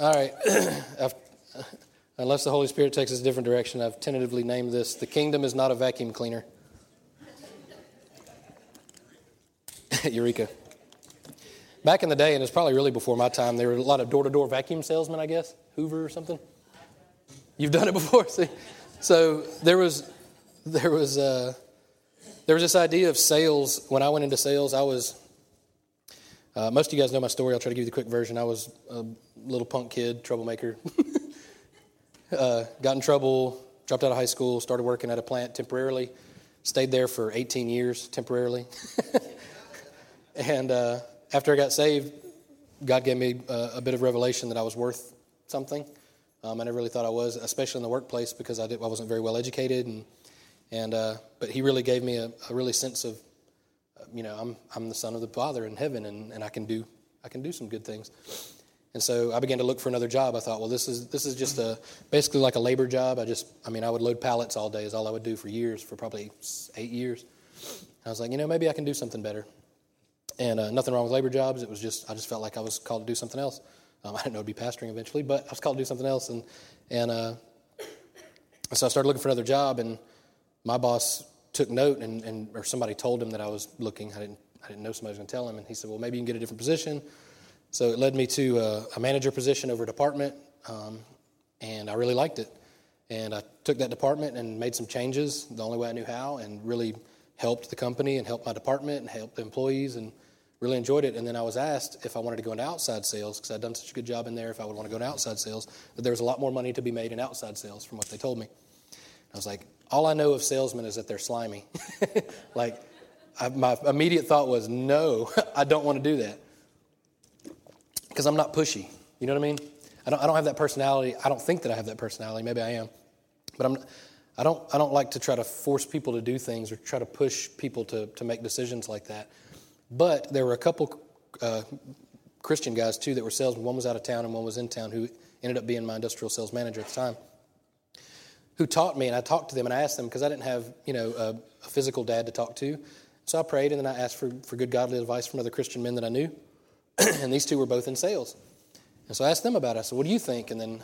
All right. Unless the Holy Spirit takes us a different direction, I've tentatively named this The Kingdom is Not a Vacuum Cleaner. Eureka. Back in the day, and it's probably really before my time, there were a lot of door to door vacuum salesmen, I guess, Hoover or something. You've done it before, see? So there was, there was, uh, there was this idea of sales. When I went into sales, I was, uh, most of you guys know my story. I'll try to give you the quick version. I was a little punk kid, troublemaker. uh, got in trouble, dropped out of high school, started working at a plant temporarily, stayed there for 18 years temporarily. and uh, after I got saved, God gave me a, a bit of revelation that I was worth something. Um, I never really thought I was, especially in the workplace, because I, did, I wasn't very well educated. And, and uh, but He really gave me a, a really sense of, uh, you know, I'm, I'm the son of the Father in heaven, and, and I can do I can do some good things. And so I began to look for another job. I thought, well, this is this is just a basically like a labor job. I just, I mean, I would load pallets all day is all I would do for years, for probably eight years. I was like, you know, maybe I can do something better. And uh, nothing wrong with labor jobs. It was just I just felt like I was called to do something else. Um, I didn't know to be pastoring eventually, but I was called to do something else. And and uh, so I started looking for another job. And my boss took note, and, and or somebody told him that I was looking. I didn't I didn't know somebody was going to tell him. And he said, well, maybe you can get a different position. So it led me to a, a manager position over a department, um, and I really liked it. And I took that department and made some changes the only way I knew how, and really helped the company and helped my department and helped the employees and really enjoyed it. And then I was asked if I wanted to go into outside sales because I'd done such a good job in there. If I would want to go into outside sales, that there was a lot more money to be made in outside sales from what they told me. I was like, all I know of salesmen is that they're slimy. like, I, my immediate thought was, no, I don't want to do that because I'm not pushy. You know what I mean? I don't, I don't have that personality. I don't think that I have that personality. Maybe I am, but I'm. I don't, I don't like to try to force people to do things or try to push people to, to make decisions like that. But there were a couple uh, Christian guys too that were salesmen. One was out of town and one was in town who ended up being my industrial sales manager at the time. Who taught me, and I talked to them and I asked them because I didn't have you know a, a, physical dad to talk to. So I prayed and then I asked for, for good godly advice from other Christian men that I knew. and these two were both in sales. And so I asked them about it. I said, What do you think? And then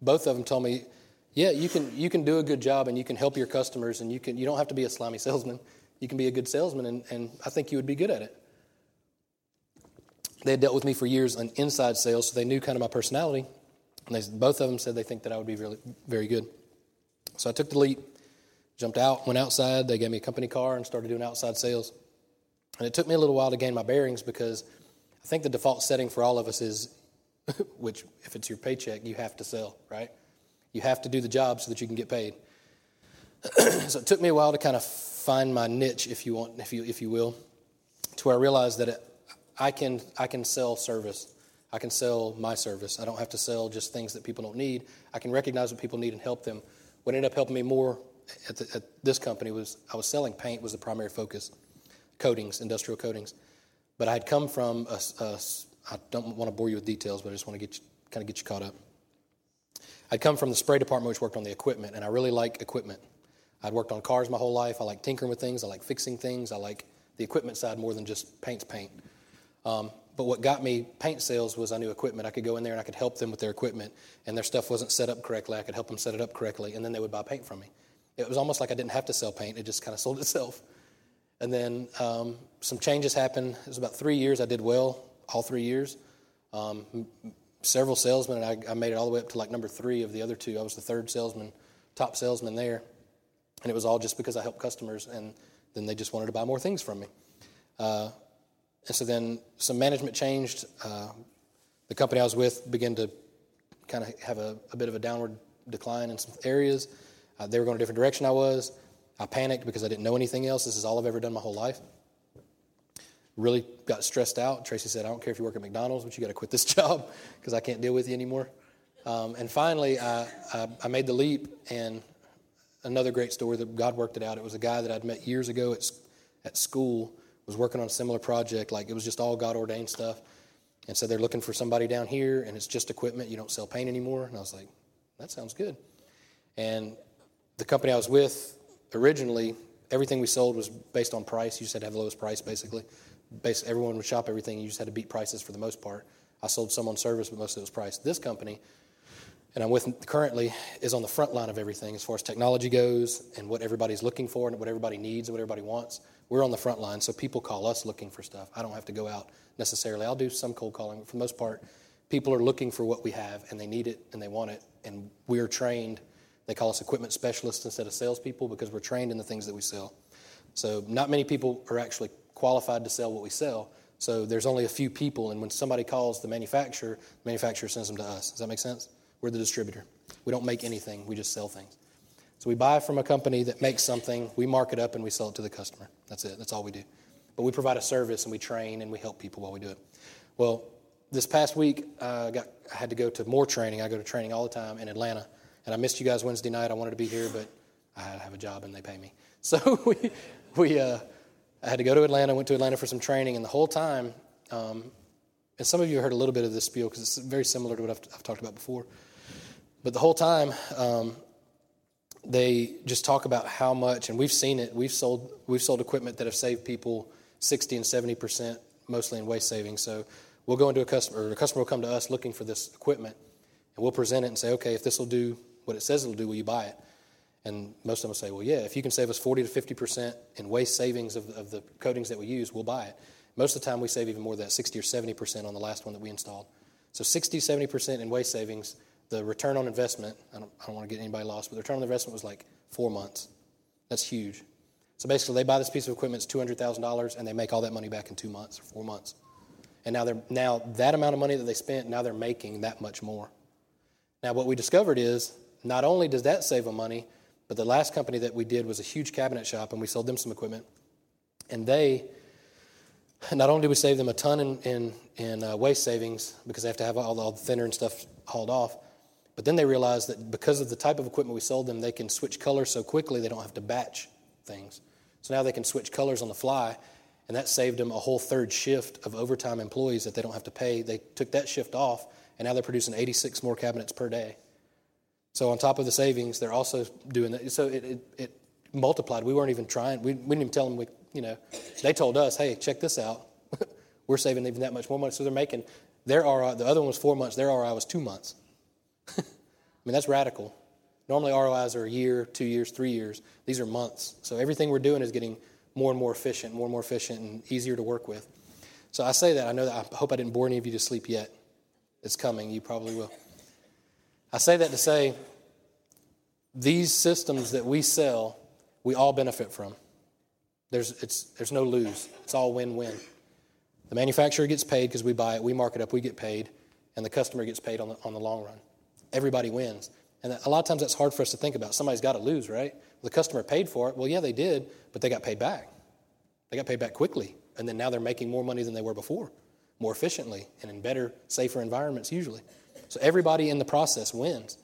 both of them told me, Yeah, you can, you can do a good job and you can help your customers and you, can, you don't have to be a slimy salesman. You can be a good salesman, and, and I think you would be good at it. They had dealt with me for years on inside sales, so they knew kind of my personality. And they, both of them said they think that I would be really, very good. So I took the leap, jumped out, went outside. They gave me a company car and started doing outside sales. And it took me a little while to gain my bearings because I think the default setting for all of us is, which if it's your paycheck, you have to sell, right? You have to do the job so that you can get paid. so it took me a while to kind of find my niche, if you want, if you if you will, to where I realized that it, I can I can sell service. I can sell my service. I don't have to sell just things that people don't need. I can recognize what people need and help them. What ended up helping me more at, the, at this company was I was selling paint was the primary focus, coatings, industrial coatings. But I had come from a, a I don't want to bore you with details, but I just want to get you, kind of get you caught up. I'd come from the spray department, which worked on the equipment, and I really like equipment. I'd worked on cars my whole life. I like tinkering with things. I like fixing things. I like the equipment side more than just paint's paint. Um, but what got me paint sales was I knew equipment. I could go in there and I could help them with their equipment, and their stuff wasn't set up correctly. I could help them set it up correctly, and then they would buy paint from me. It was almost like I didn't have to sell paint, it just kind of sold itself. And then um, some changes happened. It was about three years I did well, all three years. Um, several salesmen, and I, I made it all the way up to like number three of the other two. I was the third salesman, top salesman there. And it was all just because I helped customers, and then they just wanted to buy more things from me. Uh, and so then some management changed. Uh, the company I was with began to kind of have a, a, bit of a downward decline in some areas. Uh, they were going a different direction I was. I panicked because I didn't know anything else. This is all I've ever done my whole life. Really got stressed out. Tracy said, I don't care if you work at McDonald's, but you got to quit this job because I can't deal with you anymore. Um, and finally, I, I, I, made the leap and another great story that God worked it out. It was a guy that I'd met years ago at, at school, was working on a similar project. Like it was just all God ordained stuff. And so they're looking for somebody down here, and it's just equipment. You don't sell paint anymore. And I was like, that sounds good. And the company I was with originally, everything we sold was based on price. You just had to have the lowest price, basically. Basically, everyone would shop everything. You just had to beat prices for the most part. I sold some on service, but most of it was price. This company, and I'm with currently, is on the front line of everything as far as technology goes and what everybody's looking for and what everybody needs and what everybody wants. We're on the front line, so people call us looking for stuff. I don't have to go out necessarily. I'll do some cold calling, but for the most part, people are looking for what we have and they need it and they want it, and we're trained. They call us equipment specialists instead of salespeople because we're trained in the things that we sell. So, not many people are actually qualified to sell what we sell. So, there's only a few people, and when somebody calls the manufacturer, the manufacturer sends them to us. Does that make sense? We're the distributor. We don't make anything, we just sell things. So we buy from a company that makes something, we mark it up, and we sell it to the customer. That's it. That's all we do. But we provide a service and we train and we help people while we do it. Well, this past week, uh, got, I had to go to more training. I go to training all the time in Atlanta. And I missed you guys Wednesday night. I wanted to be here, but I have a job and they pay me. So we, we uh, I had to go to Atlanta, went to Atlanta for some training, and the whole time, um, and some of you heard a little bit of this spiel because it's very similar to what I've, I've, talked about before. But the whole time, um, they just talk about how much, and we've seen it. We've sold we've sold equipment that have saved people sixty and seventy percent, mostly in waste savings. So we'll go into a customer, or a customer will come to us looking for this equipment, and we'll present it and say, okay, if this will do what it says it'll do, will you buy it? And most of them will say, well, yeah, if you can save us 40 to 50% in waste savings of, of the coatings that we use, we'll buy it. Most of the time, we save even more than that, 60 or 70% on the last one that we installed. So 60, 70% in waste savings. The return on investment, I don't, I don't want to get anybody lost, but the return on investment was like four months. That's huge. So basically, they buy this piece of equipment, it's $200,000, and they make all that money back in two months or four months. And now, they're, now that amount of money that they spent, now they're making that much more. Now, what we discovered is not only does that save them money, but the last company that we did was a huge cabinet shop, and we sold them some equipment. And they, not only do we save them a ton in, in, in uh, waste savings because they have to have all, all the thinner and stuff hauled off, but then they realized that because of the type of equipment we sold them, they can switch colors so quickly they don't have to batch things. So now they can switch colors on the fly, and that saved them a whole third shift of overtime employees that they don't have to pay. They took that shift off, and now they're producing 86 more cabinets per day. So on top of the savings, they're also doing that. So it, it, it multiplied. We weren't even trying. We, we, didn't even tell them. We, you know, they told us, "Hey, check this out. We're saving even that much more money." So they're making their ROI. The other one was four months. Their ROI was two months. I mean, that's radical. Normally, ROIs are a year, two years, three years. These are months. So everything we're doing is getting more and more efficient, more and more efficient, and easier to work with. So I say that. I know that. I hope I didn't bore any of you to sleep yet. It's coming. You probably will. I say that to say these systems that we sell, we all benefit from. There's, it's, there's no lose, it's all win win. The manufacturer gets paid because we buy it, we mark it up, we get paid, and the customer gets paid on the, on the long run. Everybody wins. And a lot of times that's hard for us to think about. Somebody's got to lose, right? The customer paid for it. Well, yeah, they did, but they got paid back. They got paid back quickly. And then now they're making more money than they were before, more efficiently, and in better, safer environments usually. So everybody in the process wins.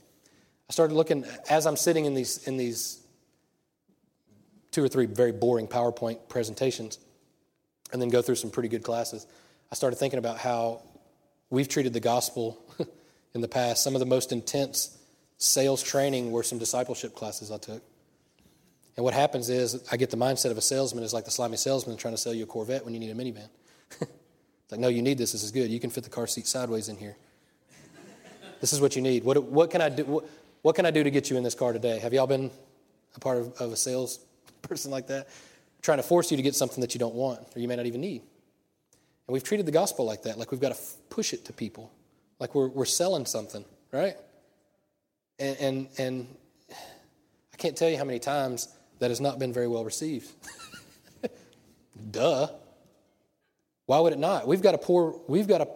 I started looking as I'm sitting in these in these two or three very boring PowerPoint presentations, and then go through some pretty good classes. I started thinking about how we've treated the gospel in the past. Some of the most intense sales training were some discipleship classes I took. And what happens is I get the mindset of a salesman is like the slimy salesman trying to sell you a Corvette when you need a minivan. it's like, no, you need this. This is good. You can fit the car seat sideways in here. This is what you need. What, what can I do? What, what, can I do to get you in this car today? Have y'all been a part of, of a sales person like that? Trying to force you to get something that you don't want or you may not even need. And we've treated the gospel like that, like we've got to f- push it to people, like we're, we're selling something, right? And, and, and I can't tell you how many times that has not been very well received. Duh. Why would it not? We've got a poor, we've got a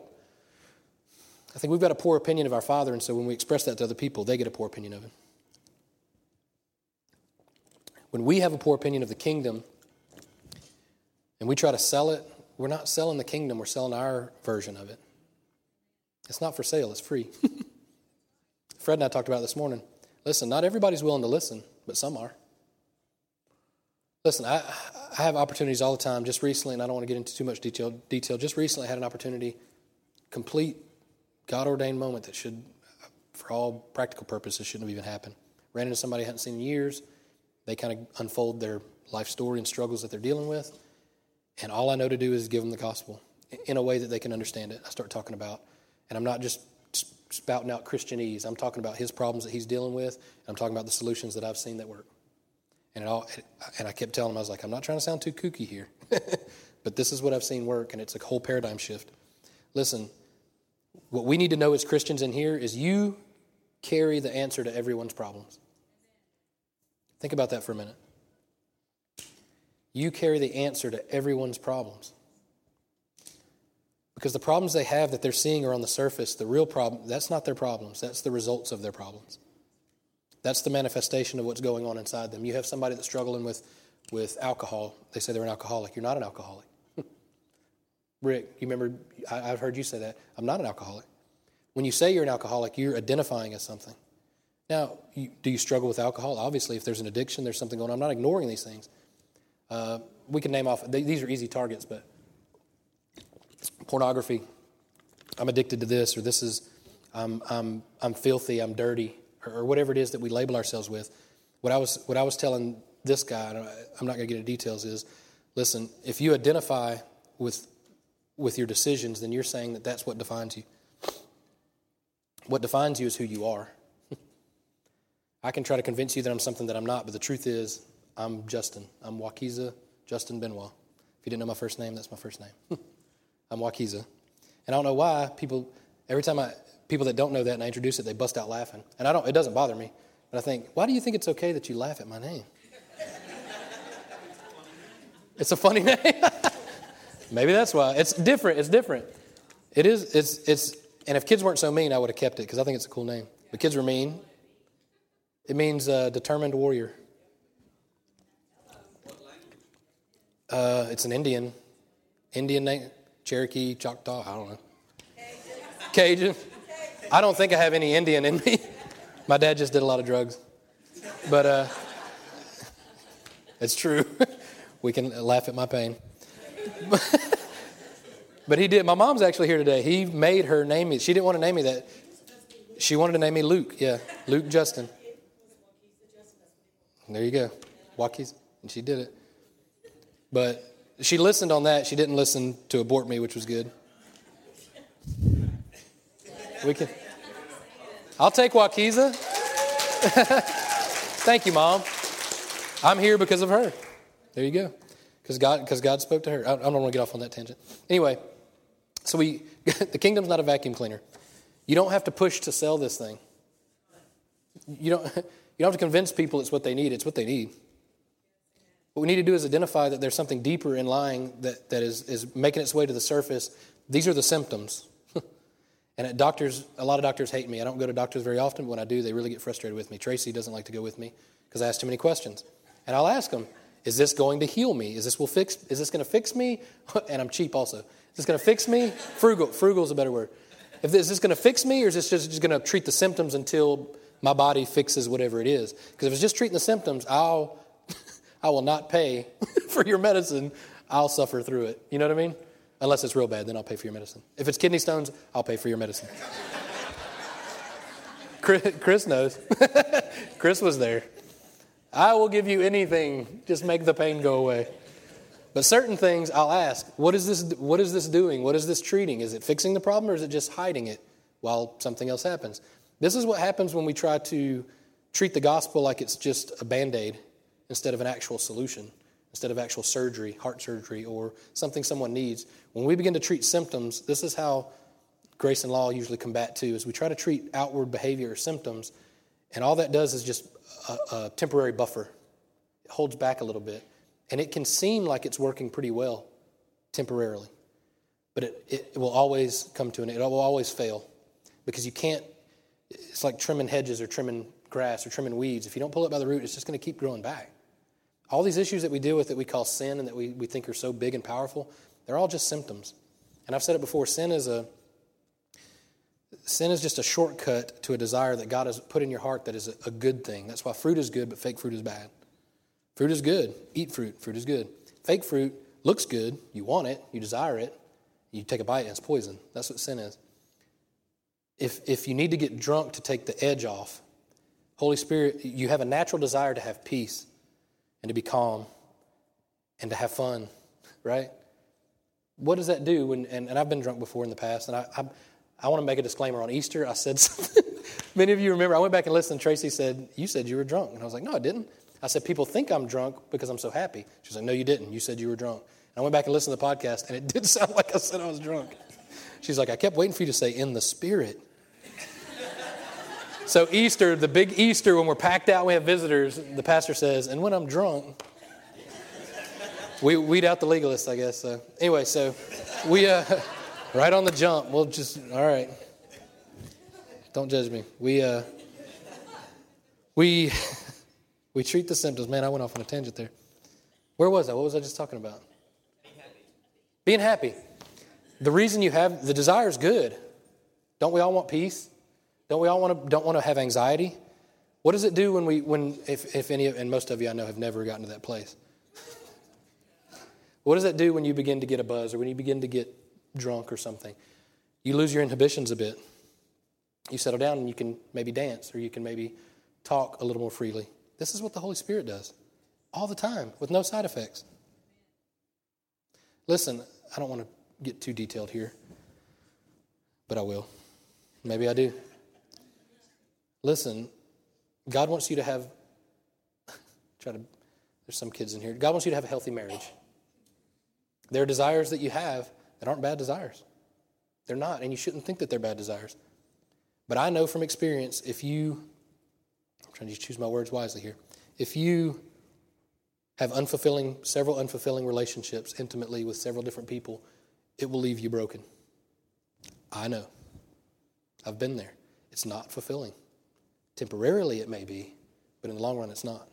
I think we've got a poor opinion of our Father, and so when we express that to other people, they get a poor opinion of Him. When we have a poor opinion of the kingdom and we try to sell it, we're not selling the kingdom, we're selling our version of it. It's not for sale, it's free. Fred and I talked about this morning. Listen, not everybody's willing to listen, but some are. Listen, I, I have opportunities all the time. Just recently, and I don't want to get into too much detail, detail just recently I had an opportunity, complete God ordained moment that should, for all practical purposes, shouldn't have even happened. Ran into somebody I hadn't seen in years. They kind of unfold their life story and struggles that they're dealing with. And all I know to do is give them the gospel in a way that they can understand it. I start talking about And I'm not just spouting out Christianese. I'm talking about his problems that he's dealing with, I'm talking about the solutions that I've seen that work. And it all, and I kept telling him, I was like, I'm not trying to sound too kooky here, but this is what I've seen work, and it's a whole paradigm shift. Listen, what we need to know as Christians in here is you carry the answer to everyone's problems. Think about that for a minute. You carry the answer to everyone's problems. Because the problems they have that they're seeing are on the surface. The real problem, that's not their problems, that's the results of their problems. That's the manifestation of what's going on inside them. You have somebody that's struggling with, with alcohol. They say they're an alcoholic. You're not an alcoholic. Rick, you remember, I, have heard you say that. I'm not an alcoholic. When you say you're an alcoholic, you're identifying as something. Now, you, do you struggle with alcohol? Obviously, if there's an addiction, there's something going on. I'm not ignoring these things. Uh, we can name off, these are easy targets, but pornography, I'm addicted to this, or this is, I'm, I'm, I'm filthy, I'm dirty, or, or whatever it is that we label ourselves with. What I was, what I was telling this guy, I'm not going to get into details, is listen, if you identify with, with your decisions, then you're saying that that's what defines you. What defines you is who you are. I can try to convince you that I'm something that I'm not, but the truth is, I'm Justin. I'm Wakiza Justin Benoit. If you didn't know my first name, that's my first name. I'm Wakiza. And I don't know why people, every time I, people that don't know that and I introduce it, they bust out laughing. And I don't, it doesn't bother me. But I think, why do you think it's okay that you laugh at my name? it's a funny name. Maybe that's why. It's different. It's different. It is, it's, it's, and if kids weren't so mean, I would have kept it because I think it's a cool name. But kids were mean. It means uh, determined warrior. Uh, it's an Indian, Indian name. Cherokee, Choctaw, I don't know. Cajun. Cajun. I don't think I have any Indian in me. My dad just did a lot of drugs. But uh, it's true. we can laugh at my pain. but he did. My mom's actually here today. He made her name me. She didn't want to name me that. She wanted to name me Luke. Yeah, Luke Justin. There you go. Wakiza. And she did it. But she listened on that. She didn't listen to abort me, which was good. We can. I'll take Wakiza. Thank you, Mom. I'm here because of her. There you go. Because God, because God spoke to her. I, I don't want to get off on that tangent. Anyway, so we, the kingdom's not a vacuum cleaner. You don't have to push to sell this thing. You don't, you don't have to convince people it's what they need. It's what they need. What we need to do is identify that there's something deeper in lying that, that is, is making its way to the surface. These are the symptoms. and doctors, a lot of doctors hate me. I don't go to doctors very often, but when I do, they really get frustrated with me. Tracy doesn't like to go with me because I ask too many questions. And I'll ask them, is this going to heal me? Is this will fix is this going to fix me? and I'm cheap also. Is this going to fix me? Frugal. Frugal is a better word. If this, is this going to fix me or is this just, just going to treat the symptoms until my body fixes whatever it is? Because if it's just treating the symptoms, I'll I will not pay for your medicine. I'll suffer through it. You know what I mean? Unless it's real bad, then I'll pay for your medicine. If it's kidney stones, I'll pay for your medicine. Chris knows. Chris was there. I will give you anything, just make the pain go away. But certain things I'll ask, what is this what is this doing? What is this treating? Is it fixing the problem or is it just hiding it while something else happens? This is what happens when we try to treat the gospel like it's just a band-aid instead of an actual solution, instead of actual surgery, heart surgery, or something someone needs. When we begin to treat symptoms, this is how grace and law usually combat too, is we try to treat outward behavior or symptoms, and all that does is just a, a temporary buffer. It holds back a little bit. And it can seem like it's working pretty well temporarily. But it, it will always come to an end. it will always fail. Because you can't, it's like trimming hedges or trimming grass or trimming weeds. If you don't pull it by the root, it's just going to keep growing back. All these issues that we deal with that we call sin and that we, we think are so big and powerful, they're all just symptoms. And I've said it before sin is a sin is just a shortcut to a desire that God has put in your heart that is a, a good thing. That's why fruit is good, but fake fruit is bad. Fruit is good. Eat fruit. Fruit is good. Fake fruit looks good. You want it. You desire it. You take a bite and it's poison. That's what sin is. If, if you need to get drunk to take the edge off, Holy Spirit, you have a natural desire to have peace and to be calm and to have fun, right? What does that do? When, and, and I've been drunk before in the past, and I, I, I want to make a disclaimer on Easter. I said something. Many of you remember, I went back and listened. Tracy said, You said you were drunk. And I was like, No, I didn't. I said, People think I'm drunk because I'm so happy. She was like, No, you didn't. You said you were drunk. And I went back and listened to the podcast, and it did sound like I said I was drunk. She's like, I kept waiting for you to say in the spirit. So, Easter, the big Easter, when we're packed out, we have visitors, the pastor says, And when I'm drunk, we weed out the legalists, I guess. So, anyway, so we, uh, right on the jump, we'll just, all right. Don't judge me. We, uh, we, we treat the symptoms. Man, I went off on a tangent there. Where was I? What was I just talking about? Being happy. Being happy. The reason you have the desire is good. Don't we all want peace? Don't we all want to don't want to have anxiety? What does it do when we when if, if any and most of you I know have never gotten to that place? What does that do when you begin to get a buzz or when you begin to get drunk or something? You lose your inhibitions a bit you settle down and you can maybe dance or you can maybe talk a little more freely. This is what the Holy Spirit does all the time with no side effects. Listen, I don't want to get too detailed here, but I will. Maybe I do. Listen, God wants you to have, try to, there's some kids in here. God wants you to have a healthy marriage. There are desires that you have that aren't bad desires. They're not, and you shouldn't think that they're bad desires. But I know from experience if you, I'm trying to choose my words wisely here, if you have unfulfilling, several unfulfilling relationships intimately with several different people, it will leave you broken. I know. I've been there. It's not fulfilling. Temporarily, it may be, but in the long run, it's not.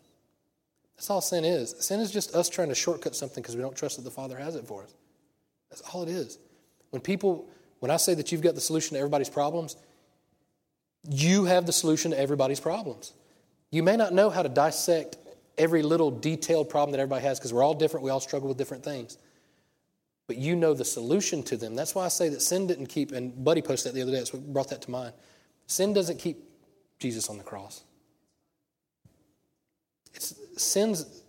That's all sin is. Sin is just us trying to shortcut something because we don't trust that the Father has it for us. That's all it is. When people, when I say that you've got the solution to everybody's problems, you have the solution to everybody's problems. You may not know how to dissect every little detailed problem that everybody has because we're all different, we all struggle with different things. But you know the solution to them. That's why I say that sin didn't keep, and Buddy posted that the other day, so brought that to mind. Sin doesn't keep Jesus on the cross. It's, sin's,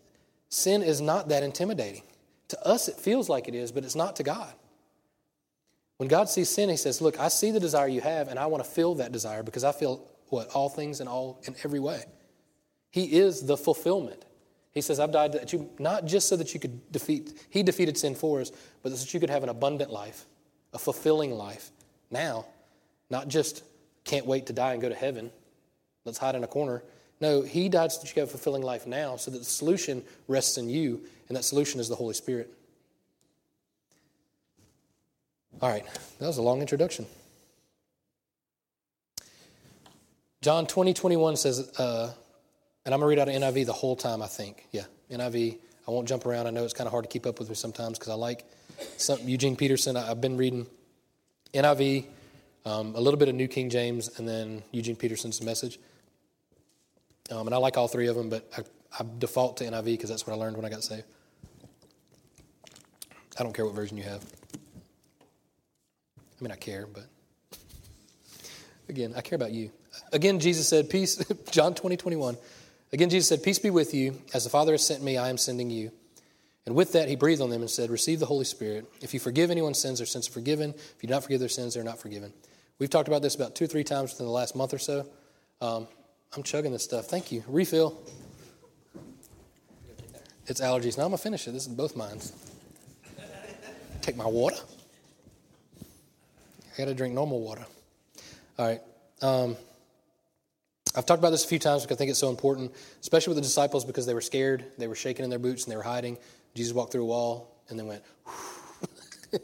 sin is not that intimidating. To us, it feels like it is, but it's not to God. When God sees sin, He says, Look, I see the desire you have, and I want to fill that desire because I feel what? All things in all in every way. He is the fulfillment. He says, I've died that you not just so that you could defeat, He defeated sin for us, but so that you could have an abundant life, a fulfilling life. Now, not just can't wait to die and go to heaven. Let's hide in a corner. No, He died so that you have a fulfilling life now, so that the solution rests in you, and that solution is the Holy Spirit. All right, that was a long introduction. John 20, 21 says, uh, and I'm going to read out of NIV the whole time, I think. Yeah, NIV. I won't jump around. I know it's kind of hard to keep up with me sometimes because I like some, Eugene Peterson. I, have been reading NIV, um, a little bit of New King James, and then Eugene Peterson's message. Um, and I like all three of them, but I, I default to NIV because that's what I learned when I got saved. I don't care what version you have. I mean, I care, but again, I care about you. Again, Jesus said, Peace, John 20, 21. Again, Jesus said, Peace be with you. As the Father has sent me, I am sending you. And with that, he breathed on them and said, Receive the Holy Spirit. If you forgive anyone's sins, their sins are forgiven. If you do not forgive their sins, they're not forgiven. We've talked about this about two or three times within the last month or so. Um, I'm chugging this stuff. Thank you. Refill. It's allergies. Now I'm going to finish it. This is both mine. Take my water. I got to drink normal water. All right. Um, I've talked about this a few times because I think it's so important, especially with the disciples because they were scared, they were shaking in their boots, and they were hiding. Jesus walked through a wall and then went,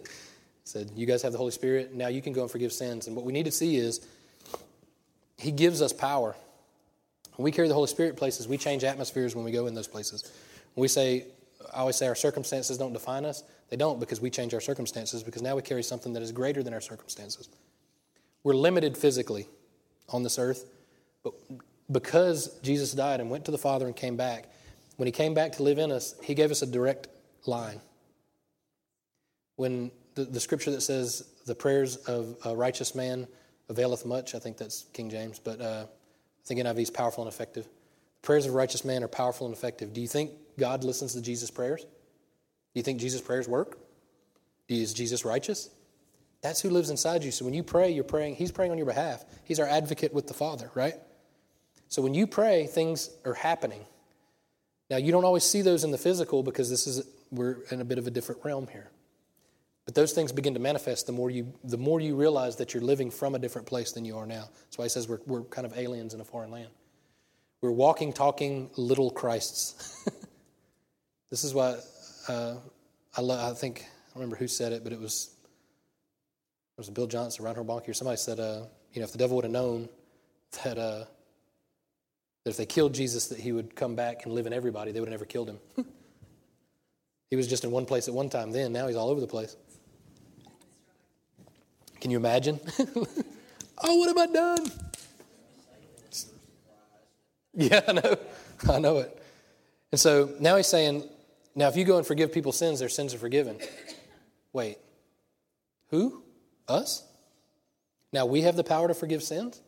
said, You guys have the Holy Spirit. Now you can go and forgive sins. And what we need to see is He gives us power. When we carry the Holy Spirit places, we change atmospheres when we go in those places. When we say, I always say our circumstances don't define us. They don't because we change our circumstances because now we carry something that is greater than our circumstances. We're limited physically on this earth, but because Jesus died and went to the Father and came back, when he came back to live in us, he gave us a direct line. When the, the scripture that says, the prayers of a righteous man availeth much, I think that's King James, but uh, think NIV is powerful and effective. The prayers of a righteous man are powerful and effective. Do you think God listens to Jesus' prayers? Do you think Jesus' prayers work? Is Jesus righteous? That's who lives inside you. So when you pray, you're praying, He's praying on your behalf. He's our advocate with the Father, right? So when you pray, things are happening. Now, you don't always see those in the physical because this is, we're in a bit of a different realm here. But those things begin to manifest the more you, the more you realize that you're living from a different place than you are now. That's why he says we're, we're kind of aliens in a foreign land. We're walking, talking little Christs. this is why uh, I, I think, I don't remember who said it, but it was, it was Bill Johnson, Reinhard Bonnke, or somebody said, uh, you know, if the devil would have known that, uh, that if they killed Jesus, that he would come back and live in everybody, they would have never killed him. he was just in one place at one time then, now he's all over the place. Can you imagine? oh, what have I done? Yeah, I know. I know it. And so now he's saying, now if you go and forgive people's sins, their sins are forgiven. Wait, who? Us? Now we have the power to forgive sins?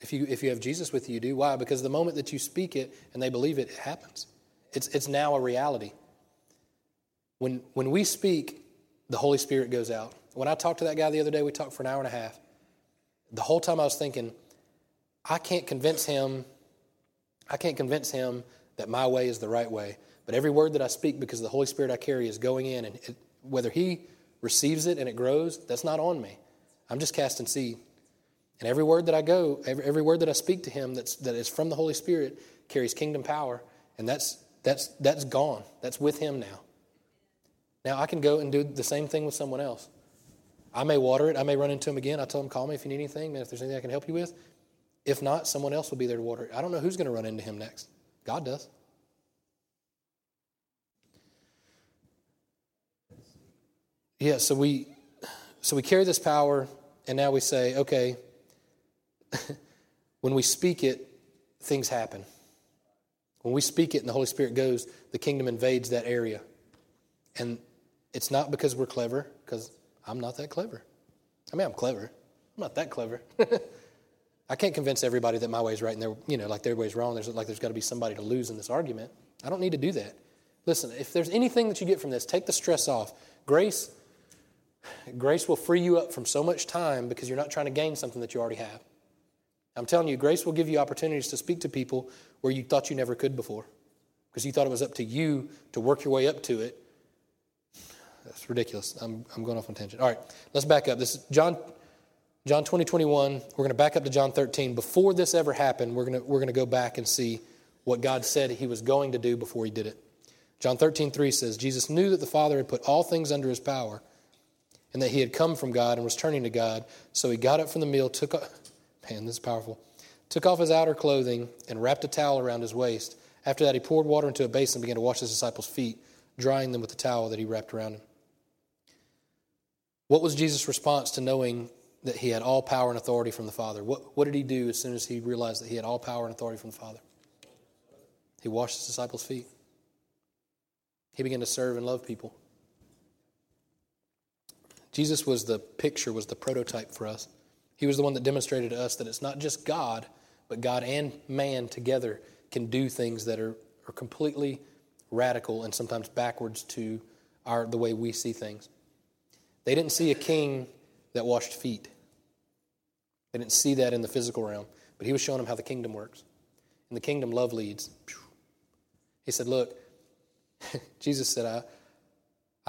If you, if you have Jesus with you, you do. Why? Because the moment that you speak it and they believe it, it happens. It's, it's now a reality. When, when we speak, the Holy Spirit goes out. When I talked to that guy the other day, we talked for an hour and a half. The whole time I was thinking, I can't convince him, I can't convince him that my way is the right way. But every word that I speak, because the Holy Spirit I carry is going in, and it, whether he receives it and it grows, that's not on me. I'm just casting seed. And every word that I go, every, every word that I speak to him that's, that is from the Holy Spirit carries kingdom power, and that's, that's, that's gone. That's with him now. Now I can go and do the same thing with someone else. I may water it. I may run into him again. I tell him, call me if you need anything, and if there's anything I can help you with. If not, someone else will be there to water it. I don't know who's going to run into him next. God does. Yeah, so we so we carry this power and now we say, okay, when we speak it, things happen. When we speak it and the Holy Spirit goes, the kingdom invades that area. And it's not because we're clever, because I'm not that clever. I mean, I'm clever. I'm not that clever. I can't convince everybody that my way's right and their, you know, like their way's wrong. There's like there's got to be somebody to lose in this argument. I don't need to do that. Listen, if there's anything that you get from this, take the stress off. Grace, grace will free you up from so much time because you're not trying to gain something that you already have. I'm telling you, grace will give you opportunities to speak to people where you thought you never could before because you thought it was up to you to work your way up to it that's ridiculous. I'm, I'm going off on tangent. All right, let's back up. This is John, John 20, 21. We're going to back up to John 13. Before this ever happened, we're going to, we're going to go back and see what God said he was going to do before he did it. John 13, 3 says, Jesus knew that the Father had put all things under his power and that he had come from God and was turning to God. So he got up from the meal, took, man, this is powerful, took off his outer clothing and wrapped a towel around his waist. After that, he poured water into a basin and began to wash his disciples' feet, drying them with the towel that he wrapped around him. What was Jesus' response to knowing that he had all power and authority from the Father? What, what did he do as soon as he realized that he had all power and authority from the Father? He washed his disciples' feet. He began to serve and love people. Jesus was the picture, was the prototype for us. He was the one that demonstrated to us that it's not just God, but God and man together can do things that are, are completely radical and sometimes backwards to our, the way we see things. They didn't see a king that washed feet. They didn't see that in the physical realm, but he was showing them how the kingdom works. In the kingdom, love leads. He said, Look, Jesus said, I,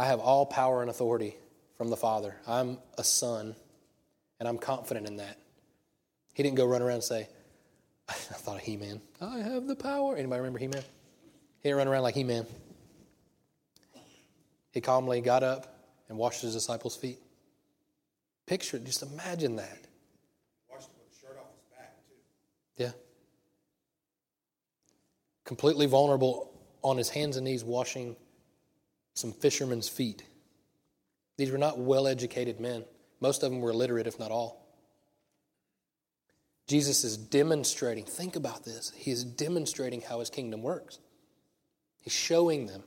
I have all power and authority from the Father. I'm a son, and I'm confident in that. He didn't go run around and say, I thought of He Man. I have the power. Anybody remember He Man? He didn't run around like He Man. He calmly got up, and washed his disciples' feet. Picture, just imagine that. Washed with the shirt off his back, too. Yeah. Completely vulnerable on his hands and knees, washing some fishermen's feet. These were not well educated men. Most of them were illiterate, if not all. Jesus is demonstrating, think about this. He is demonstrating how his kingdom works. He's showing them.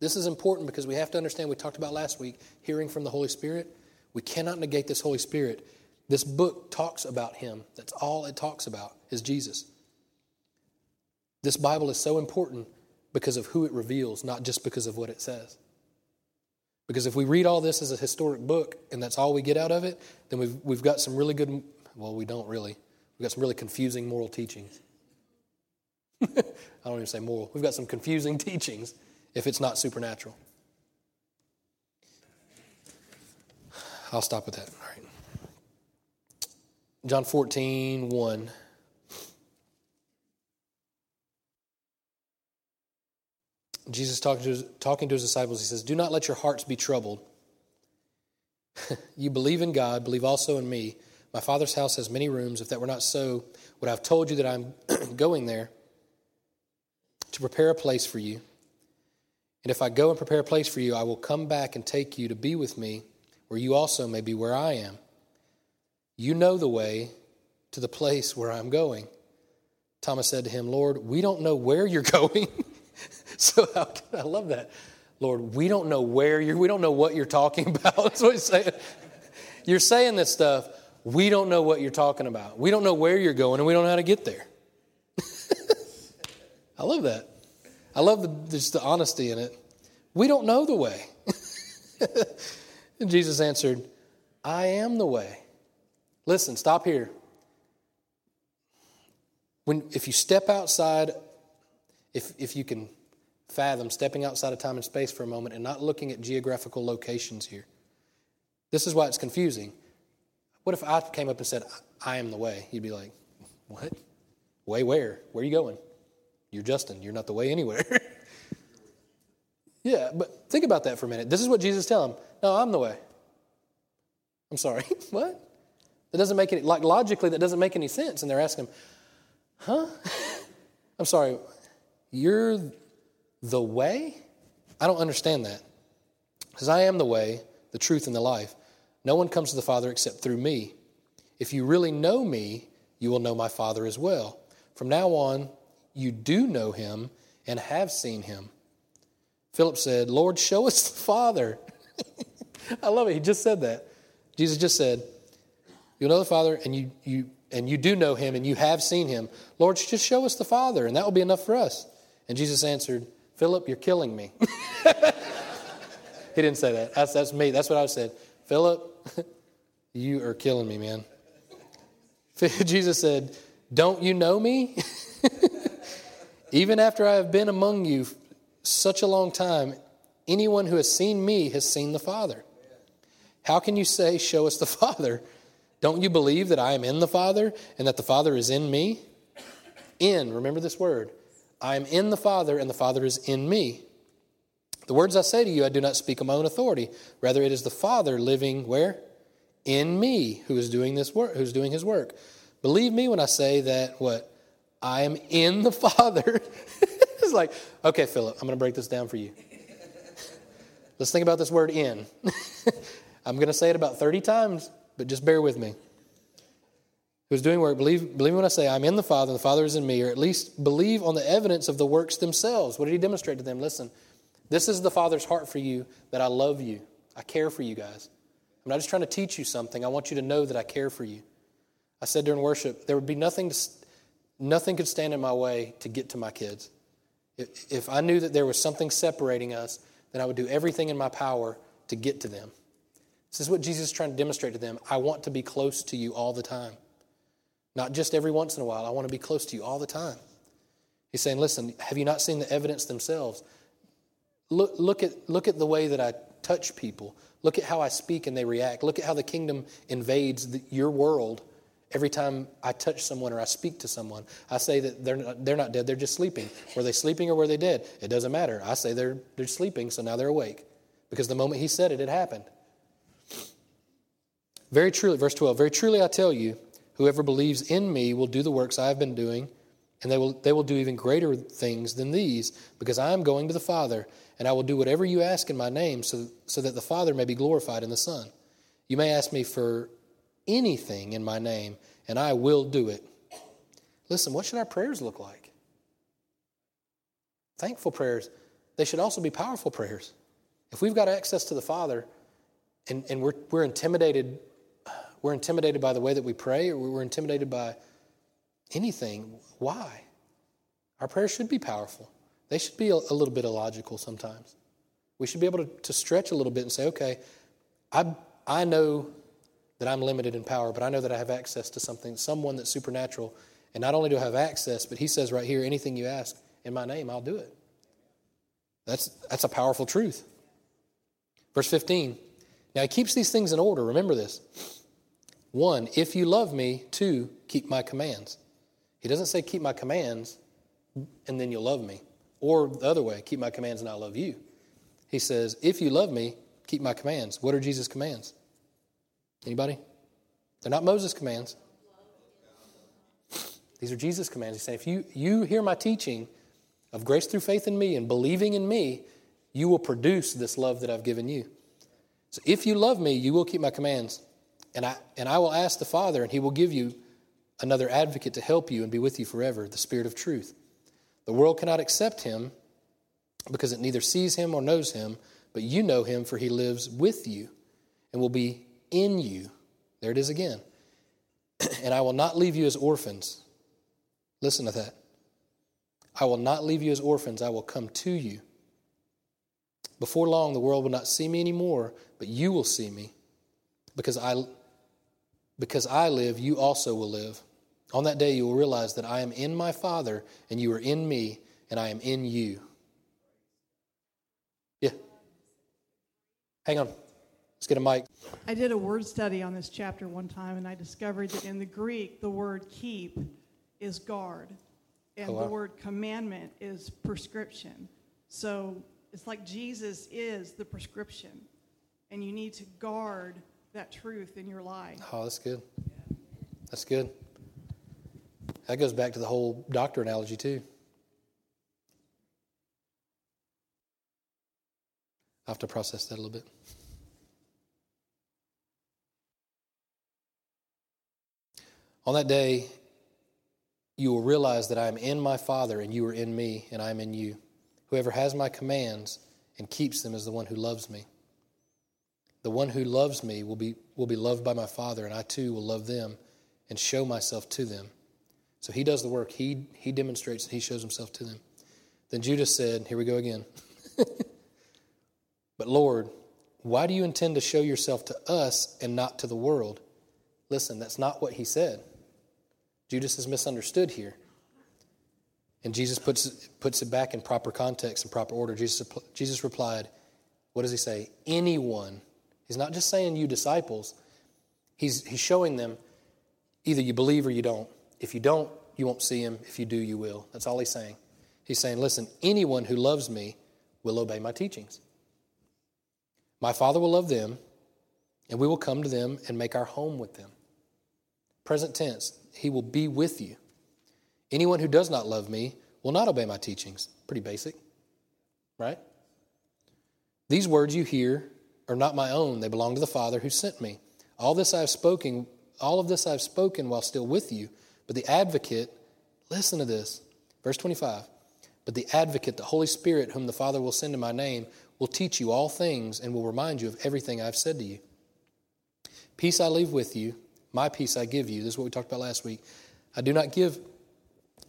This is important because we have to understand, we talked about last week, hearing from the Holy Spirit. We cannot negate this Holy Spirit. This book talks about him. That's all it talks about is Jesus. This Bible is so important because of who it reveals, not just because of what it says. Because if we read all this as a historic book and that's all we get out of it, then we've, we've got some really good, well, we don't really. We've got some really confusing moral teachings. I don't even say moral. We've got some confusing teachings if it's not supernatural. I'll stop with that. All right. John 14, 1. Jesus talking to, his, talking to his disciples, he says, Do not let your hearts be troubled. you believe in God, believe also in me. My Father's house has many rooms. If that were not so, would I have told you that I'm going there to prepare a place for you? And if I go and prepare a place for you, I will come back and take you to be with me, where you also may be where I am. You know the way to the place where I'm going. Thomas said to him, Lord, we don't know where you're going. so I love that. Lord, we don't know where you're, we don't know what you're talking about. That's what he's saying. You're saying this stuff. We don't know what you're talking about. We don't know where you're going, and we don't know how to get there. I love that. I love the, just the honesty in it. We don't know the way. and Jesus answered, I am the way. Listen, stop here. When, if you step outside, if, if you can fathom stepping outside of time and space for a moment and not looking at geographical locations here, this is why it's confusing. What if I came up and said, I am the way? You'd be like, What? Way where? Where are you going? You're Justin. You're not the way anywhere. yeah, but think about that for a minute. This is what Jesus tell him. No, I'm the way. I'm sorry. what? That doesn't make any like logically that doesn't make any sense. And they're asking him, Huh? I'm sorry. You're the way? I don't understand that. Because I am the way, the truth, and the life. No one comes to the Father except through me. If you really know me, you will know my Father as well. From now on, you do know him and have seen him. Philip said, Lord, show us the Father. I love it. He just said that. Jesus just said, You'll know the Father, and you, you, and you do know him, and you have seen him. Lord, just show us the Father, and that will be enough for us. And Jesus answered, Philip, you're killing me. he didn't say that. That's, that's me. That's what I said. Philip, you are killing me, man. Jesus said, Don't you know me? Even after I have been among you such a long time, anyone who has seen me has seen the Father. How can you say, Show us the Father? Don't you believe that I am in the Father and that the Father is in me? In, remember this word. I am in the Father, and the Father is in me. The words I say to you, I do not speak of my own authority. Rather, it is the Father living where? In me, who is doing this work, who's doing his work. Believe me when I say that what? I am in the Father. it's like, okay, Philip, I'm going to break this down for you. Let's think about this word in. I'm going to say it about 30 times, but just bear with me who's doing work, believe, believe when I say I'm in the Father, and the Father is in me, or at least believe on the evidence of the works themselves. What did he demonstrate to them? Listen, this is the Father's heart for you that I love you. I care for you guys. I'm not just trying to teach you something. I want you to know that I care for you. I said during worship, there would be nothing to, nothing could stand in my way to get to my kids. If, I knew that there was something separating us, then I would do everything in my power to get to them. This is what Jesus is trying to demonstrate to them. I want to be close to you all the time. Not just every once in a while. I want to be close to you all the time. He's saying, listen, have you not seen the evidence themselves? Look, look, at, look at the way that I touch people. Look at how I speak and they react. Look at how the kingdom invades the, your world every time I touch someone or I speak to someone. I say that they're not, they're not dead, they're just sleeping. Were they sleeping or were they dead? It doesn't matter. I say they're, they're sleeping, so now they're awake. Because the moment he said it, it happened. Very truly, verse 12, very truly I tell you, Whoever believes in me will do the works I have been doing, and they will, they will do even greater things than these, because I am going to the Father, and I will do whatever you ask in my name, so, so that the Father may be glorified in the Son. You may ask me for anything in my name, and I will do it. Listen, what should our prayers look like? Thankful prayers. They should also be powerful prayers. If we've got access to the Father and, and we're, we're intimidated we're intimidated by the way that we pray or we're intimidated by anything. Why? Our prayers should be powerful. They should be a, a little bit illogical sometimes. We should be able to, to stretch a little bit and say, okay, I, I know that I'm limited in power, but I know that I have access to something, someone that's supernatural. And not only do I have access, but he says right here, anything you ask in my name, I'll do it. That's, that's a powerful truth. Verse 15. Now he keeps these things in order. Remember this. One, if you love me, two, keep my commands. He doesn't say keep my commands and then you'll love me. Or the other way, keep my commands and I'll love you. He says, if you love me, keep my commands. What are Jesus' commands? Anybody? They're not Moses' commands. These are Jesus' commands. He's saying, if you, you hear my teaching of grace through faith in me and believing in me, you will produce this love that I've given you. So if you love me, you will keep my commands. And I, and I will ask the Father, and he will give you another advocate to help you and be with you forever, the Spirit of truth. The world cannot accept him because it neither sees him or knows him, but you know him, for he lives with you and will be in you. There it is again. and I will not leave you as orphans. Listen to that. I will not leave you as orphans, I will come to you. Before long, the world will not see me anymore, but you will see me. Because I, because I live, you also will live. On that day, you will realize that I am in my Father, and you are in me, and I am in you. Yeah. Hang on. Let's get a mic. I did a word study on this chapter one time, and I discovered that in the Greek, the word keep is guard, and wow. the word commandment is prescription. So it's like Jesus is the prescription, and you need to guard that truth in your life. Oh, that's good. That's good. That goes back to the whole doctor analogy, too. I have to process that a little bit. On that day, you will realize that I am in my Father, and you are in me, and I am in you. Whoever has my commands and keeps them is the one who loves me. The one who loves me will be, will be loved by my Father, and I too will love them and show myself to them. So he does the work. He, he demonstrates and he shows himself to them. Then Judas said, Here we go again. but Lord, why do you intend to show yourself to us and not to the world? Listen, that's not what he said. Judas is misunderstood here. And Jesus puts, puts it back in proper context and proper order. Jesus, Jesus replied, What does he say? Anyone. He's not just saying you disciples, he's, he's showing them either you believe or you don't. If you don't, you won't see him. If you do, you will. That's all he's saying. He's saying, Listen, anyone who loves me will obey my teachings. My Father will love them, and we will come to them and make our home with them. Present tense, he will be with you. Anyone who does not love me will not obey my teachings. Pretty basic, right? These words you hear are not my own, they belong to the Father who sent me. All this I have spoken, all of this I have spoken while still with you, but the advocate, listen to this, verse 25. But the advocate, the Holy Spirit, whom the Father will send in my name, will teach you all things and will remind you of everything I have said to you. Peace I leave with you, my peace I give you. This is what we talked about last week. I do not give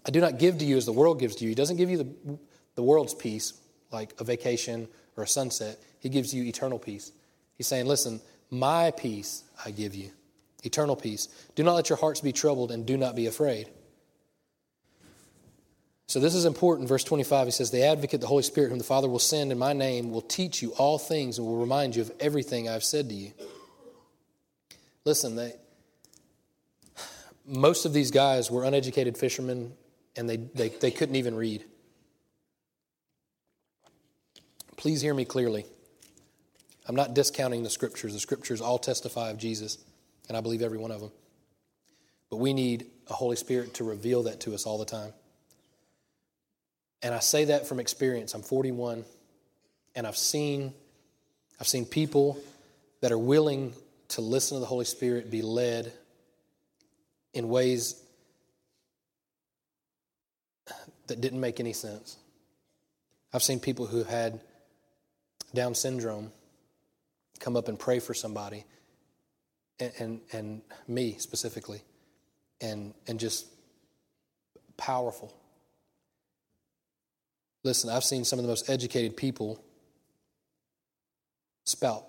I do not give to you as the world gives to you. He doesn't give you the, the world's peace, like a vacation or a sunset. He gives you eternal peace. He's saying, Listen, my peace I give you, eternal peace. Do not let your hearts be troubled and do not be afraid. So, this is important. Verse 25, he says, The advocate, the Holy Spirit, whom the Father will send in my name, will teach you all things and will remind you of everything I've said to you. Listen, they, most of these guys were uneducated fishermen and they, they, they couldn't even read. Please hear me clearly. I'm not discounting the scriptures. The scriptures all testify of Jesus, and I believe every one of them. But we need a Holy Spirit to reveal that to us all the time. And I say that from experience. I'm 41, and I've seen, I've seen people that are willing to listen to the Holy Spirit be led in ways that didn't make any sense. I've seen people who had Down syndrome come up and pray for somebody, and, and, and me specifically, and, and just powerful. Listen, I've seen some of the most educated people spout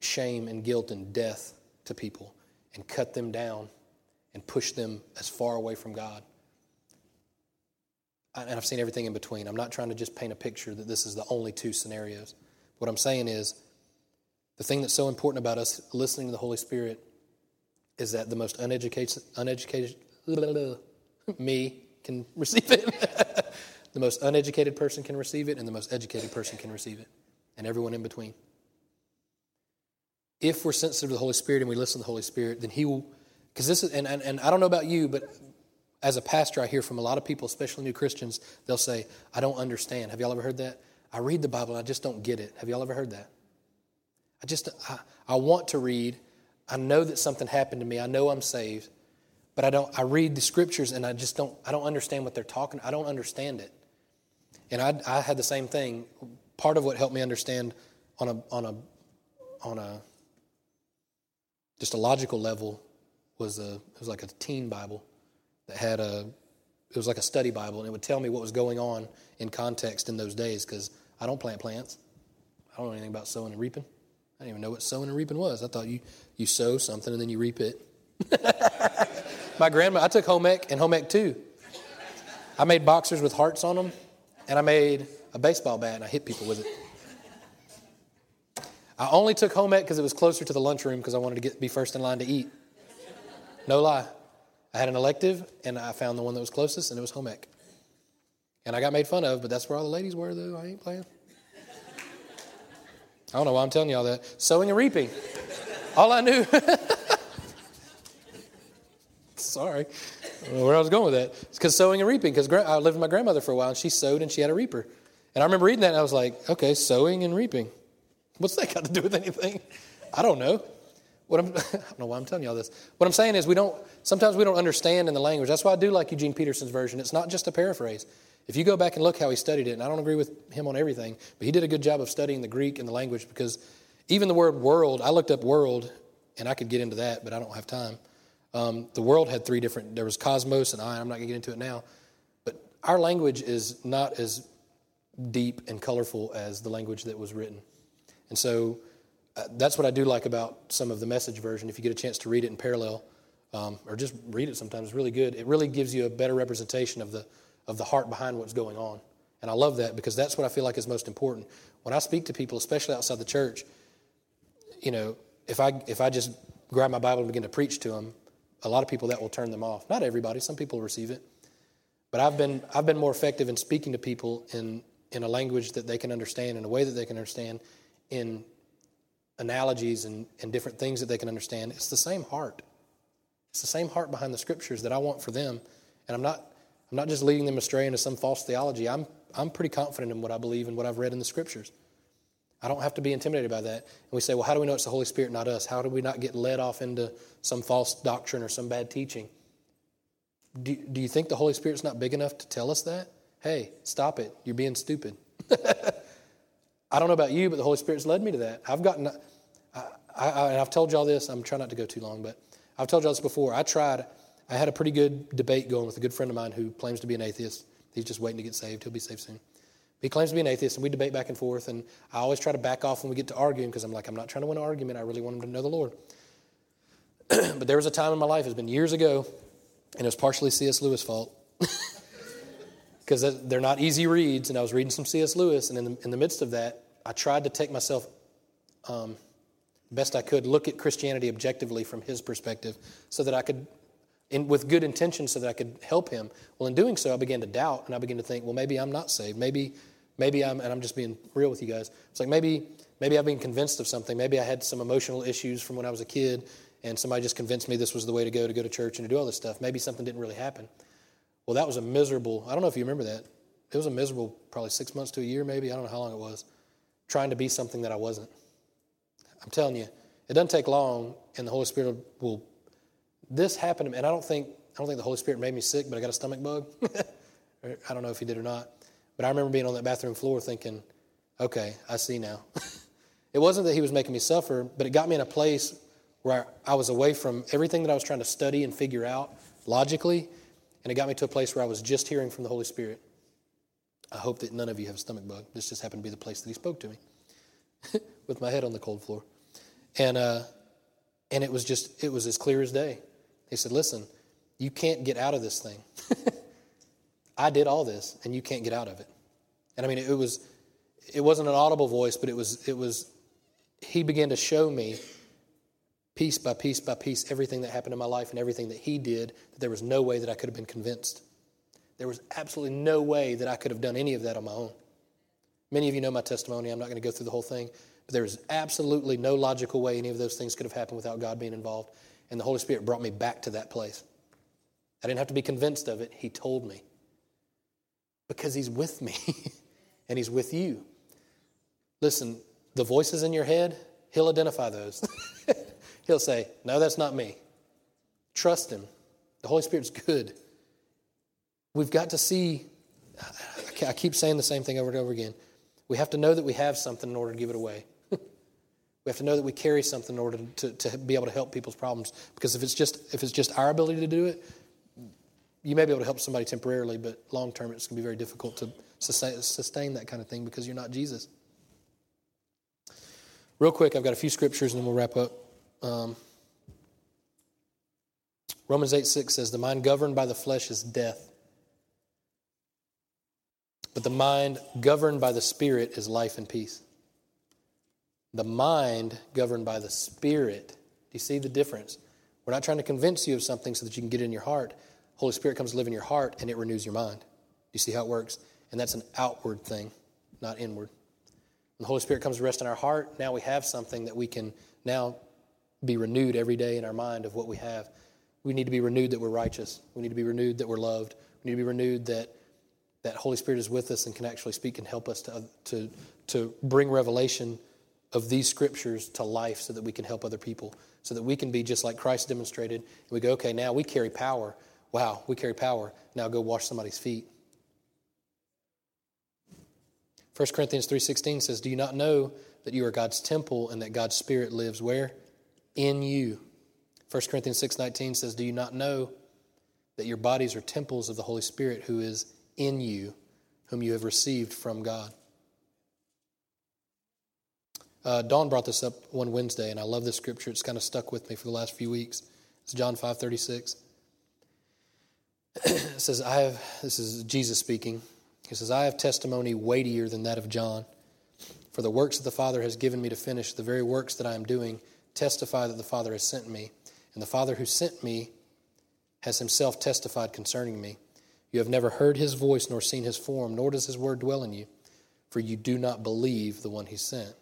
shame and guilt and death to people and cut them down and push them as far away from God. And I've seen everything in between. I'm not trying to just paint a picture that this is the only two scenarios. What I'm saying is the thing that's so important about us listening to the Holy Spirit is that the most uneducated, uneducated me can receive it. the most uneducated person can receive it, and the most educated person can receive it, and everyone in between. If we're sensitive to the Holy Spirit and we listen to the Holy Spirit, then He will, because this is, and, and, and I don't know about you, but as a pastor, I hear from a lot of people, especially new Christians, they'll say, I don't understand. Have y'all ever heard that? I read the Bible and I just don't get it. Have y'all ever heard that? I just, I, I want to read. I know that something happened to me. I know I'm saved, but I don't, I read the scriptures and I just don't, I don't understand what they're talking. I don't understand it. And I, I had the same thing. Part of what helped me understand on a, on a, on a, just a logical level was a, it was like a teen Bible that had a, it was like a study Bible, and it would tell me what was going on in context in those days because I don't plant plants. I don't know anything about sowing and reaping. I didn't even know what sowing and reaping was. I thought you, you sow something and then you reap it. My grandma, I took home ec and home ec too. I made boxers with hearts on them, and I made a baseball bat and I hit people with it. I only took home ec because it was closer to the lunchroom because I wanted to get, be first in line to eat. No lie. I had an elective, and I found the one that was closest, and it was home ec. And I got made fun of, but that's where all the ladies were, though. I ain't playing. I don't know why I'm telling you all that. Sowing and reaping. All I knew. Sorry. where I was going with that. It's because sowing and reaping, because I lived with my grandmother for a while, and she sowed and she had a reaper. And I remember reading that, and I was like, okay, sowing and reaping. What's that got to do with anything? I don't know. What I'm, I don't know why I'm telling you all this. What I'm saying is we don't, sometimes we don't understand in the language. That's why I do like Eugene Peterson's version. It's not just a paraphrase. If you go back and look how he studied it, and I don't agree with him on everything, but he did a good job of studying the Greek and the language because even the word world, I looked up world, and I could get into that, but I don't have time. Um, the world had three different, there was cosmos and I, I'm not going to get into it now, but our language is not as deep and colorful as the language that was written. And so that's what I do like about some of the message version. If you get a chance to read it in parallel, um, or just read it sometimes, it's really good. It really gives you a better representation of the, of the heart behind what's going on. And I love that because that's what I feel like is most important. When I speak to people, especially outside the church, you know, if I, if I just grab my Bible and begin to preach to them, a lot of people that will turn them off. Not everybody, some people receive it. But I've been, I've been more effective in speaking to people in, in a language that they can understand, in a way that they can understand, in analogies and, and different things that they can understand. It's the same heart. It's the same heart behind the scriptures that I want for them. And I'm not, I'm not just leading them astray into some false theology. I'm, I'm pretty confident in what I believe and what I've read in the scriptures. I don't have to be intimidated by that. And we say, well, how do we know it's the Holy Spirit, not us? How do we not get led off into some false doctrine or some bad teaching? Do, do you think the Holy Spirit's not big enough to tell us that? Hey, stop it. You're being stupid. I don't know about you, but the Holy Spirit's led me to that. I've gotten, I, I, and I've told y'all this, I'm trying not to go too long, but I've told y'all this before. I tried, I had a pretty good debate going with a good friend of mine who claims to be an atheist. He's just waiting to get saved. He'll be saved soon. He claims to be an atheist, and we debate back and forth. And I always try to back off when we get to arguing because I'm like, I'm not trying to win an argument. I really want him to know the Lord. but there was a time in my life, it's been years ago, and it was partially C.S. Lewis' fault. Because they're not easy reads, and I was reading some C.S. Lewis, and in the, in the midst of that, I tried to take myself um, best I could, look at Christianity objectively from his perspective so that I could, in, with good intention, so that I could help him. Well, in doing so, I began to doubt and I began to think, well, maybe I'm not saved. Maybe, maybe I'm, and I'm just being real with you guys. It's like maybe, maybe I've been convinced of something. Maybe I had some emotional issues from when I was a kid and somebody just convinced me this was the way to go to go to church and to do all this stuff. Maybe something didn't really happen. Well, that was a miserable, I don't know if you remember that. It was a miserable, probably six months to a year, maybe. I don't know how long it was trying to be something that I wasn't. I'm telling you, it doesn't take long, and the Holy Spirit will. This happened and I don't think I don't think the Holy Spirit made me sick, but I got a stomach bug. I don't know if he did or not, but I remember being on that bathroom floor thinking, "Okay, I see now." it wasn't that he was making me suffer, but it got me in a place where I was away from everything that I was trying to study and figure out logically, and it got me to a place where I was just hearing from the Holy Spirit. I hope that none of you have a stomach bug. This just happened to be the place that he spoke to me. with my head on the cold floor. And, uh, and it was just, it was as clear as day. He said, Listen, you can't get out of this thing. I did all this, and you can't get out of it. And I mean, it was, it wasn't an audible voice, but it was, it was, he began to show me piece by piece by piece everything that happened in my life and everything that he did that there was no way that I could have been convinced. There was absolutely no way that I could have done any of that on my own. Many of you know my testimony. I'm not going to go through the whole thing. But there was absolutely no logical way any of those things could have happened without God being involved. And the Holy Spirit brought me back to that place. I didn't have to be convinced of it. He told me. Because He's with me and He's with you. Listen, the voices in your head, He'll identify those. He'll say, No, that's not me. Trust Him. The Holy Spirit's good. We've got to see, I keep saying the same thing over and over again. We have to know that we have something in order to give it away. we have to know that we carry something in order to, to be able to help people's problems. Because if it's just if it's just our ability to do it, you may be able to help somebody temporarily, but long term it's going to be very difficult to sustain, sustain that kind of thing because you're not Jesus. Real quick, I've got a few scriptures and then we'll wrap up. Um, Romans 8 6 says, The mind governed by the flesh is death, but the mind governed by the Spirit is life and peace. The mind governed by the Spirit. Do you see the difference? We're not trying to convince you of something so that you can get it in your heart. Holy Spirit comes to live in your heart and it renews your mind. Do you see how it works? And that's an outward thing, not inward. When the Holy Spirit comes to rest in our heart, now we have something that we can now be renewed every day in our mind of what we have. We need to be renewed that we're righteous. We need to be renewed that we're loved. We need to be renewed that that Holy Spirit is with us and can actually speak and help us to, to, to bring revelation of these scriptures to life so that we can help other people, so that we can be just like Christ demonstrated. And we go, okay, now we carry power. Wow, we carry power. Now go wash somebody's feet. 1 Corinthians 3:16 says, "Do you not know that you are God's temple and that God's spirit lives where? In you." 1 Corinthians 6:19 says, "Do you not know that your bodies are temples of the Holy Spirit who is in you, whom you have received from God. Uh, Dawn brought this up one Wednesday, and I love this scripture. It's kind of stuck with me for the last few weeks. It's John five thirty six. it says, "I have." This is Jesus speaking. He says, "I have testimony weightier than that of John, for the works that the Father has given me to finish, the very works that I am doing, testify that the Father has sent me, and the Father who sent me has Himself testified concerning me." You have never heard his voice nor seen his form, nor does his word dwell in you, for you do not believe the one he sent.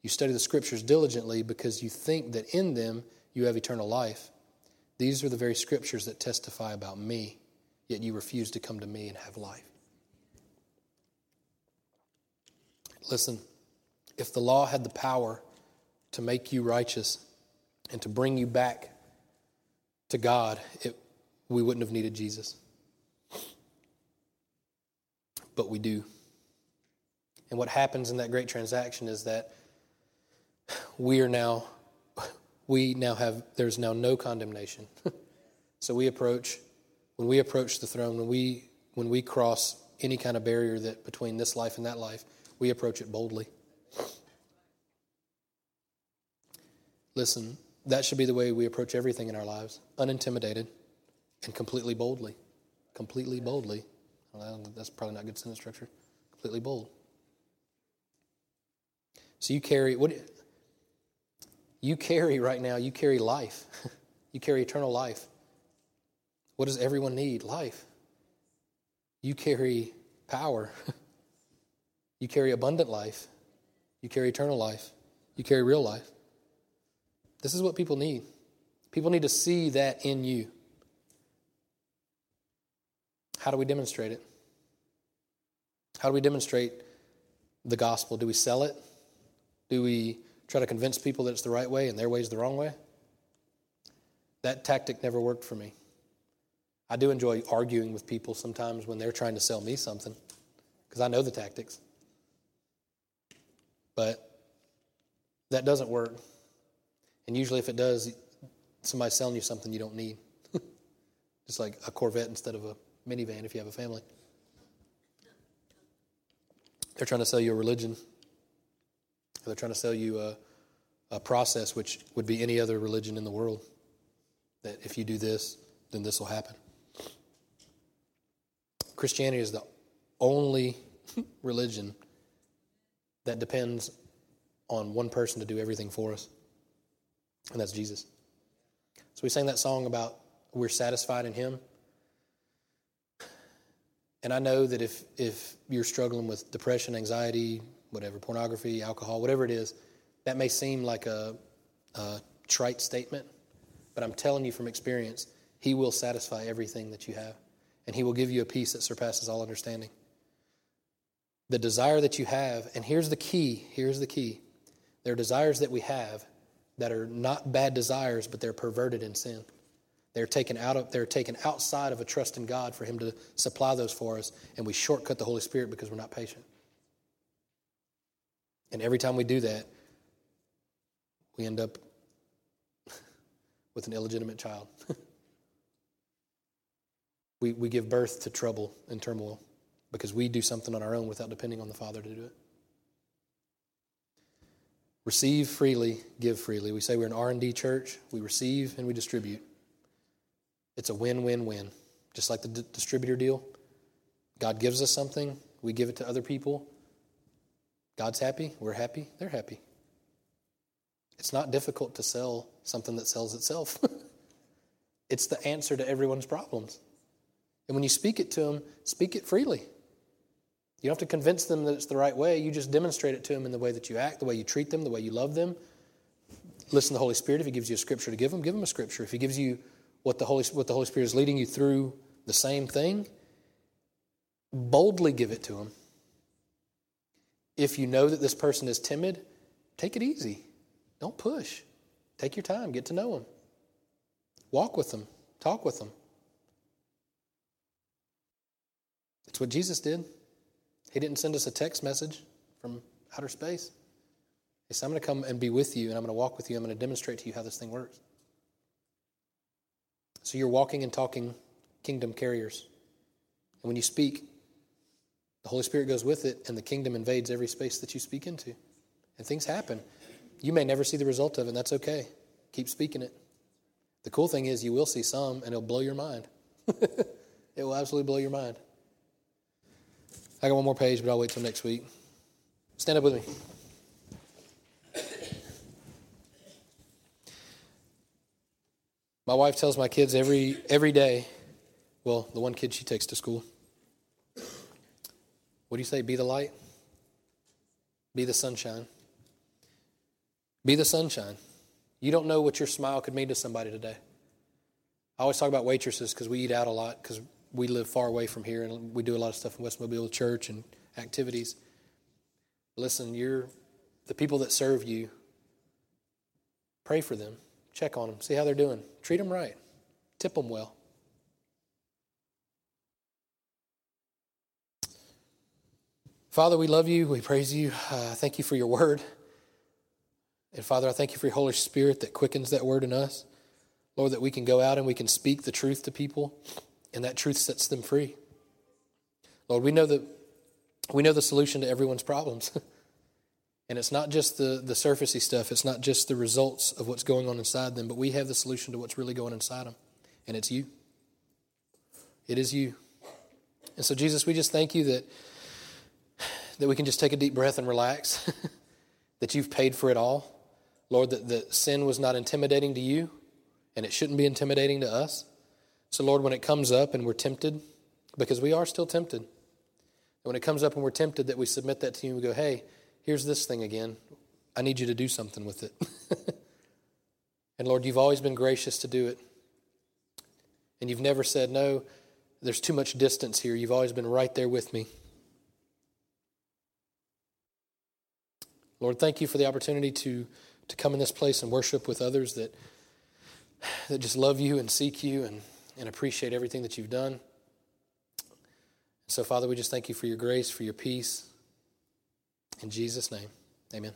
You study the scriptures diligently because you think that in them you have eternal life. These are the very scriptures that testify about me, yet you refuse to come to me and have life. Listen, if the law had the power to make you righteous and to bring you back to God, it, we wouldn't have needed Jesus but we do. And what happens in that great transaction is that we are now, we now have, there's now no condemnation. so we approach, when we approach the throne, when we, when we cross any kind of barrier that between this life and that life, we approach it boldly. Listen, that should be the way we approach everything in our lives unintimidated and completely boldly. Completely boldly. Well, that's probably not good sentence structure. Completely bold. So you carry what you carry right now, you carry life. you carry eternal life. What does everyone need? Life. You carry power. you carry abundant life. You carry eternal life. You carry real life. This is what people need. People need to see that in you. How do we demonstrate it? How do we demonstrate the gospel? Do we sell it? Do we try to convince people that it's the right way and their way is the wrong way? That tactic never worked for me. I do enjoy arguing with people sometimes when they're trying to sell me something because I know the tactics. But that doesn't work. And usually, if it does, somebody's selling you something you don't need. Just like a Corvette instead of a minivan if you have a family. They're trying to sell you a religion. They're trying to sell you a, a process which would be any other religion in the world. That if you do this, then this will happen. Christianity is the only religion that depends on one person to do everything for us, and that's Jesus. So we sang that song about we're satisfied in Him. And I know that if, if you're struggling with depression, anxiety, whatever, pornography, alcohol, whatever it is, that may seem like a, a trite statement, but I'm telling you from experience, He will satisfy everything that you have, and He will give you a peace that surpasses all understanding. The desire that you have, and here's the key here's the key. There are desires that we have that are not bad desires, but they're perverted in sin. They're taken out of they're taken outside of a trust in God for Him to supply those for us, and we shortcut the Holy Spirit because we're not patient. And every time we do that, we end up with an illegitimate child. we, we give birth to trouble and turmoil because we do something on our own without depending on the Father to do it. Receive freely, give freely. We say we're an R&D church. We receive and we distribute. It's a win-win-win. Just like the d- distributor deal. God gives us something, we give it to other people. God's happy, we're happy, they're happy. It's not difficult to sell something that sells itself. it's the answer to everyone's problems. And when you speak it to them, speak it freely. You don't have to convince them that it's the right way. You just demonstrate it to them in the way that you act, the way you treat them, the way you love them. Listen to the Holy Spirit. If He gives you a scripture to give them, give them a scripture. If He gives you what the Holy, what the Holy Spirit is leading you through the same thing, boldly give it to them. If you know that this person is timid, take it easy. Don't push. Take your time, get to know them. Walk with them, talk with them. It's what Jesus did. He didn't send us a text message from outer space. He said, I'm going to come and be with you, and I'm going to walk with you. I'm going to demonstrate to you how this thing works. So you're walking and talking kingdom carriers. And when you speak, the Holy Spirit goes with it, and the kingdom invades every space that you speak into. And things happen. You may never see the result of it, and that's okay. Keep speaking it. The cool thing is, you will see some, and it'll blow your mind. it will absolutely blow your mind. I got one more page, but I'll wait till next week. Stand up with me. My wife tells my kids every every day, well, the one kid she takes to school. What do you say? Be the light. Be the sunshine. Be the sunshine. You don't know what your smile could mean to somebody today. I always talk about waitresses because we eat out a lot because we live far away from here and we do a lot of stuff in West Mobile church and activities. Listen, you're the people that serve you. Pray for them. Check on them. See how they're doing. Treat them right. Tip them well. Father, we love you. We praise you. Uh, thank you for your word. And Father, I thank you for your Holy Spirit that quickens that word in us. Lord, that we can go out and we can speak the truth to people, and that truth sets them free. Lord, we know that we know the solution to everyone's problems. and it's not just the, the surfacey stuff, it's not just the results of what's going on inside them, but we have the solution to what's really going inside them. And it's you. It is you. And so, Jesus, we just thank you that, that we can just take a deep breath and relax, that you've paid for it all. Lord, that, that sin was not intimidating to you, and it shouldn't be intimidating to us. So, Lord, when it comes up and we're tempted, because we are still tempted, when it comes up and we're tempted, that we submit that to you and we go, hey, here's this thing again. I need you to do something with it. and Lord, you've always been gracious to do it. And you've never said, no, there's too much distance here. You've always been right there with me. Lord, thank you for the opportunity to, to come in this place and worship with others that, that just love you and seek you and, and appreciate everything that you've done. So, Father, we just thank you for your grace, for your peace. In Jesus' name, amen.